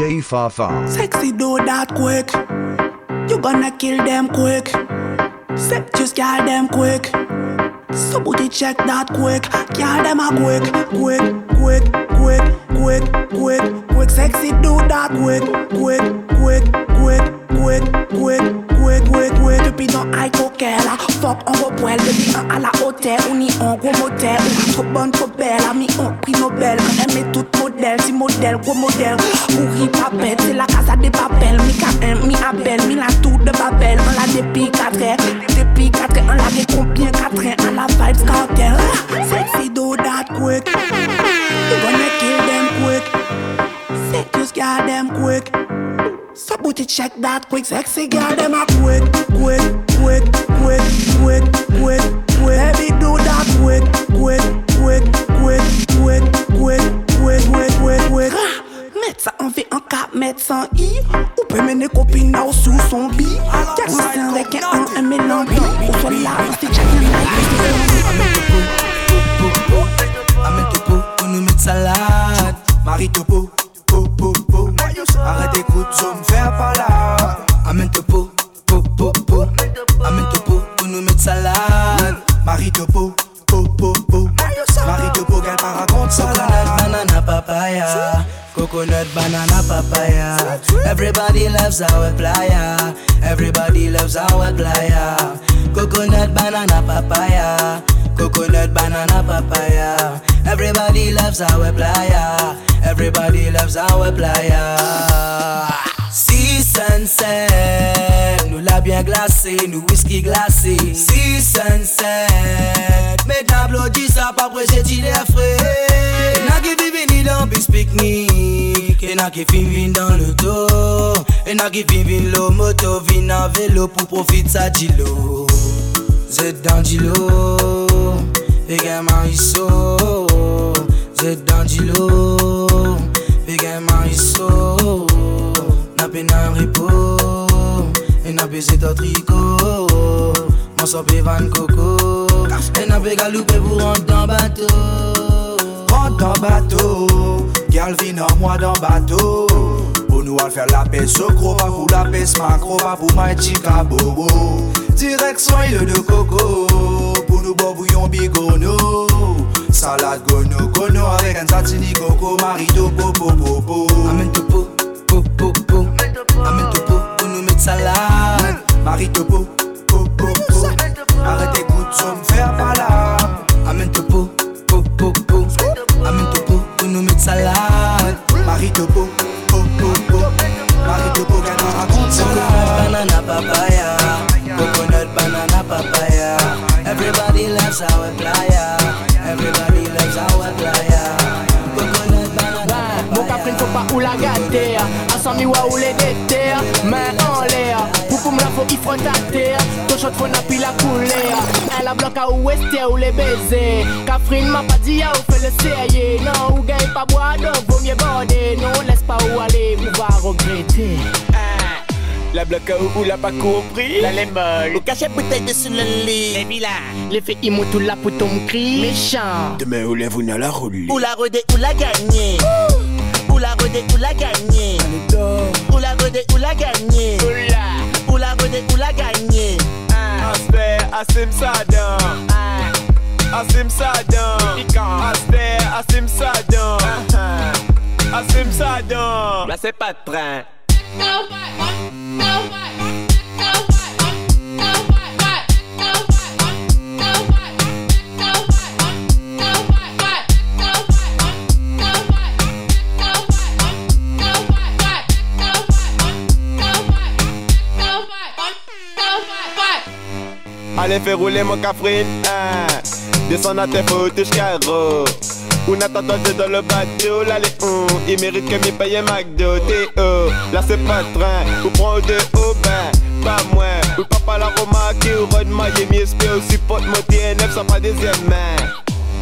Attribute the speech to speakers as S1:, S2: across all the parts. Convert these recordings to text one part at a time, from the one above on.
S1: Fafa.
S2: Sexy do that quick. You gonna kill them quick. Set just girl them quick. So booty check that quick. Girl them a quick, quick, quick, quick, quick, quick, quick. Sexy do that quick, quick, quick, quick, quick, quick, bwe bwe depi nan ay koke la Fok an repwel depi an ala hotel Ou ni an gwo motel Ou trop bon trop bel Ami an pri nobel An eme tout model Si model gwo model Ou ri papet Se la kasa de papel Mi ka mi abel Mi la tour de babel. An la depi katre Depi katre An la ge kompien katre An la vibes cartel Sexy do that quick. You gonna kill them quick. Say just got them quick. So booty check that quick, sexy girl them a quick, quick, quick, quick, quick, quick, quick. Baby do that quick, quick, quick, quick, quick, quick, quick, quick, quick, quick. Ah, Mettre ça en V en 4 mettre sans I Ou peut mener copine là sous son bi Y'a un avec un un mélange Ou soit là, on s'est check
S3: Amène topo, pour nous mettre salade. Marie topo, Coconut banana papaya. Everybody loves our playa. Everybody loves our playa. Coconut banana papaya. Coconut banana papaya. Everybody loves our playa. Everybody loves our playa. Si sunset, nous l'a bien glacé, nous whisky glacé. Si sunset, maintenant applaudis ça, pas prêcher, il est frais. Qui vivent dans le dos, et n'a qui l'eau moto, vin vélo pour profiter ça d'ilo. Z dans d'ilo, et gamin iso. Z dans d'ilo, et gamin iso. N'a pas un repos, et n'a pas c'est tricot. Mon sopé van coco, et n'a pas galoupé pour rentrer dans bateau
S4: dans bateau. Gal vi nan mwa dan bato Pou nou al fèr la pe sokro Va pou la pe smakro Va pou may chikaboro Direk son ilo de koko Pou nou bo bouyon bigono. Salad gono gono Avek an satini koko Marito
S3: po po Amen topo,
S4: po po po.
S3: Amen topo, pou nou met salad
S4: Marito po, po po. Po
S3: Arrete kout
S5: sakte To shot fon api la koule El a blok a ah, ou este ou le beze Kafrin ma pa di ya ou fe le seye Nan ou gen pa bwa do vomye bode Non les pa ou ale ou va regrete hein? La bloc où, où l'a pas compris? La molle Ou cache bouteille dessus le lit. Les villas Les faits tout là pour ton cri. Méchant.
S6: Demain ou lève
S5: ou n'a la roulé Ou la rodé ou la gagné Ou la rodé ou la gagné Ou la rodé ou la gagné
S7: Asim Saddam. Asim Saddam. Aspect, Asim Saddam. Asim Saddam.
S5: Là c'est pas de train
S7: Allez, fais rouler mon cafrine. Hein. Descends à tes fautes, carreau. On attend dans le bateau, là les hum, il mérite que m'y paye McDo, T.O. Là c'est pas train, ou prends de haut ben, pas moins. Ou papa la Roma qui ou Rod Miami SP aussi pote mon TNF sans pas deuxième main.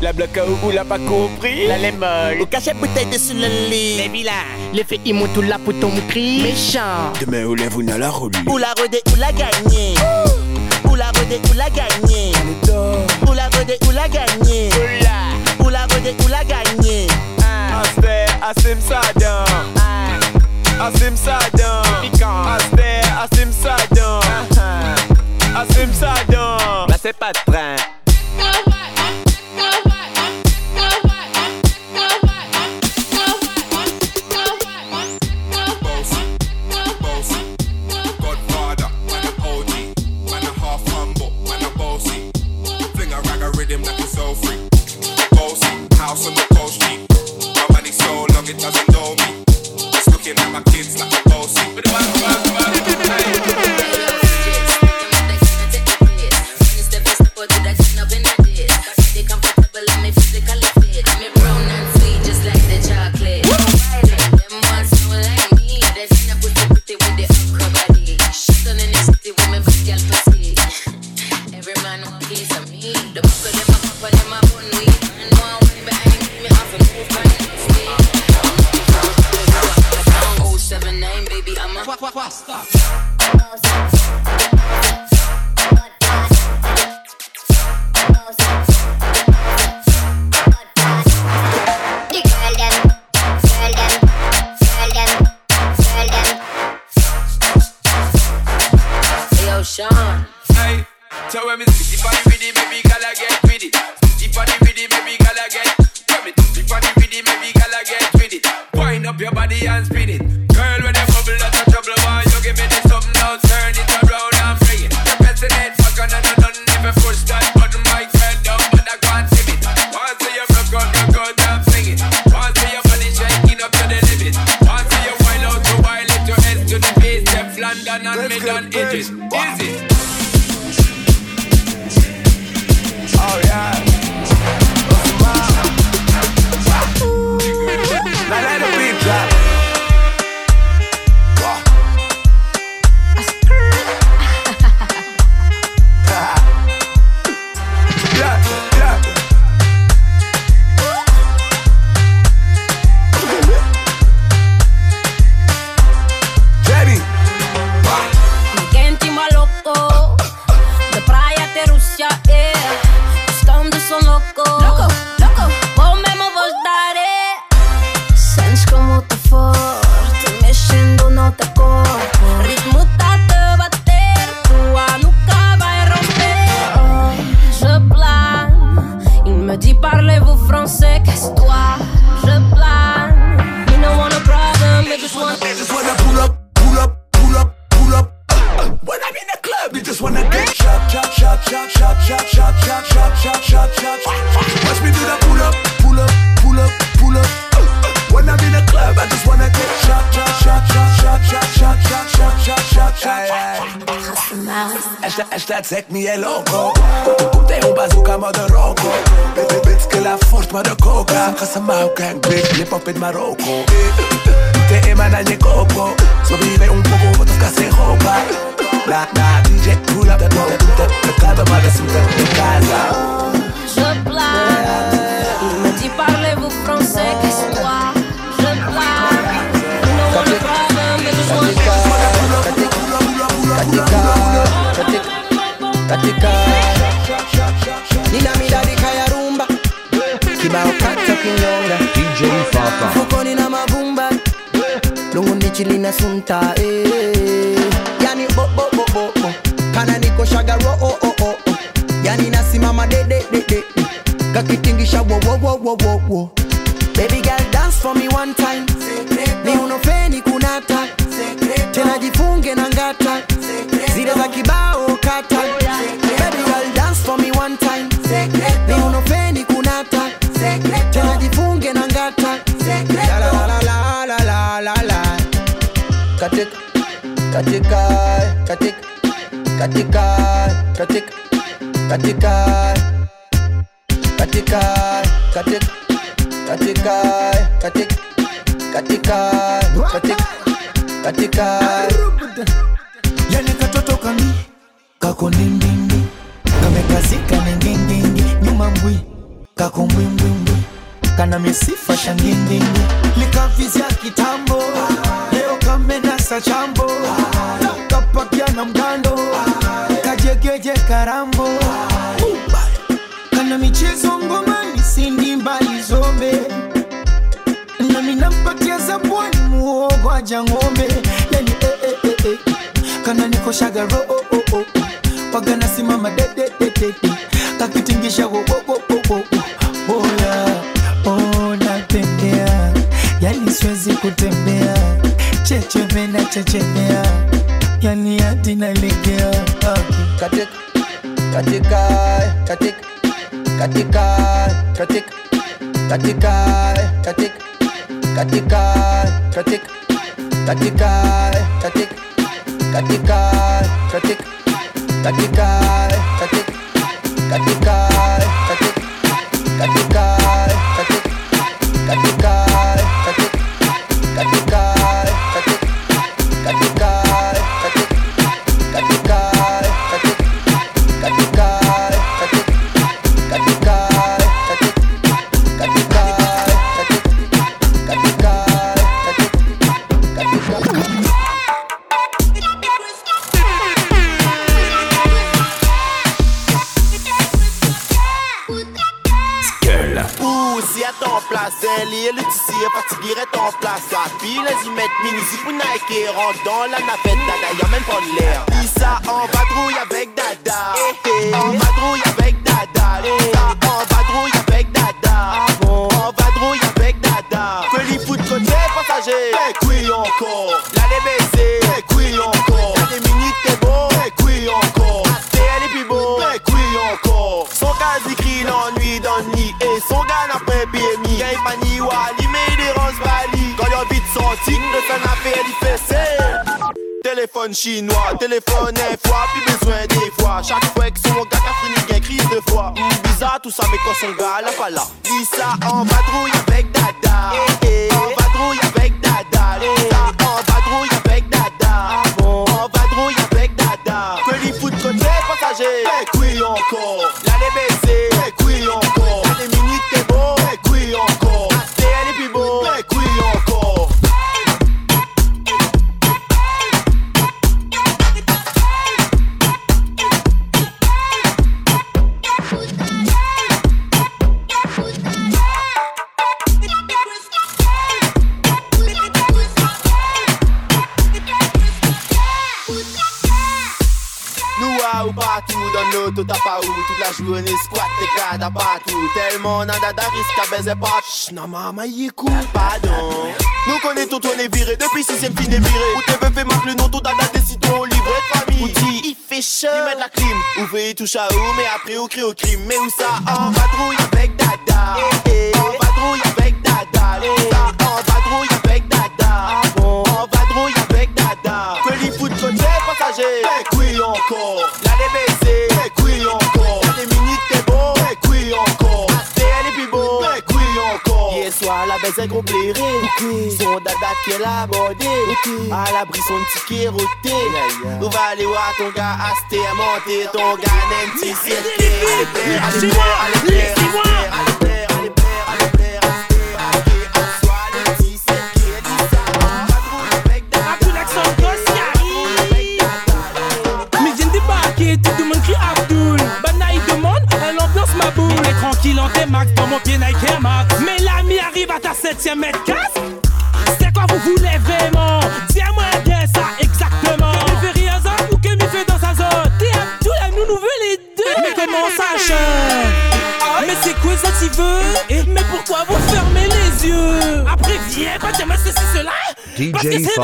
S5: La bloque ou l'a pas compris La molle Au cachet bouteille dessus le lit Les villas Les fait immo tout la pour ton cri Méchant
S6: Demain, où lève la roule.
S5: Ou la rodé ou la gagné Ou la redé ou la gagné? Ou la redé ou la gagné? Ou la redé ou la gagné?
S7: Aster, Asim Sadan.
S8: Ah. Asim Sadan. Aster, Asim Sadan. Ah. Asim Sadan. Là c'est pas de train.
S9: esta, esta zegt mij loco Boete on bazooka Marokko Bitske la fort Marokka Kasama gang big hip hop in Marokko Te emana nyekoko Sobrevive un poco fotos casi ropa. La la DJ pull up the door Te cada vez en casa.
S10: Supply
S11: katika nina midalika ya rumba. Kibao kata kinyonga
S6: DJ
S11: na mavumba. Lungu sunta eh. yani bo bo bo bo kana niko oh oh oh yani nasimama de kakitingisha wo baby girl dance for me one time. Ni unofeni kunata. Sekre tena jifunge na ngata zile za kibao kata baby girl dance for me one time ni unofeni kunata tena jifunge na ngata la la la la la la la la katika katika katika katika katika katika katika katika katika katika katika katika katika.
S9: Yani katoto kami kako nindindi kamekazika ningindingi nyuma mbwi kako mbwimbwimbwi kana misifa shangindingi likavizya kitambo leo kamenasa chambo kapakia na mgando kajegeje karambo. Kana michezo ngoma sindi mbali zombe nami nampatia zabwani muogo aja kananikoshaga
S3: ro simama oh, oh. waganasimama dededede kakitingisha wowowowowo boya onatembea yani siwezi kutembea chechemena chechemea yani hadi nalegea
S11: katika katika katika katika katika katika katika katika katika katika katika Katikal, katik, katikal, katik, katikal, katik, katikal,
S6: katik, katikal. À ton place, Ellie le tissu en place. Capille les y mettre mini pour Nike rentre dans la navette, dada, y'a même pas de l'air. Lisa en vadrouille avec dada. En vadrouille avec dada. Lisa en vadrouille avec dada. En vadrouille avec dada. Les foot côté passager. Eh oui encore. Les Chinois, téléphone un fois, plus besoin des fois. Chaque fois que son gars a fini, crise de foi. Hum, bizarre tout ça, mais quand son gars là pas là. Dis ça en vadrouille avec dada. Eh, eh, en vadrouille avec dada. En vadrouille avec dada. En vadrouille avec dada. Que les foot côté passager. Eh, oui encore. Nous à ou partout dans l'auto t'as pas où. Toute la journée squat tes gars t'as partout. Tellement n'a dada risque à baiser pas. Chut, non maman y écoute. Pardon. Nous connaît tout on est viré. Depuis sixième fin est viré. Où t'es fait marque le nom tout dada décide ton livret de famille. Outil il fait chaud. Il met la clim. Ouvrir touche à où Mais après au cri au crime. Mais où ça? En vadrouille avec dada. Eh, eh. En vadrouille avec dada encore. La DBC, mes couilles encore. La Dominique, t'es bon, encore. Est plus beau, encore. Hier soir, la baisse est gros. Son dada qui est la bordée. À l'abri, son ticket roté. Nous va aller voir ton gars Asté, monter ton gars Nancy. Allez, allez, allez, allez, allez,
S12: tes max, dans mon pied Nike Air Max. Mais l'ami arrive à ta septième mètre casse. C'est quoi vous voulez vraiment? Dis-moi bien ça exactement. Il fait rien ça ou que me fait dans sa zone. T'es Abdul, elle nous nous veut les deux. Mais comment ça change Mais c'est quoi ça tu veux? Mais pourquoi vous fermez les yeux? Après viens, pas te mettre ceci cela. Parce que
S13: DJ
S12: c'est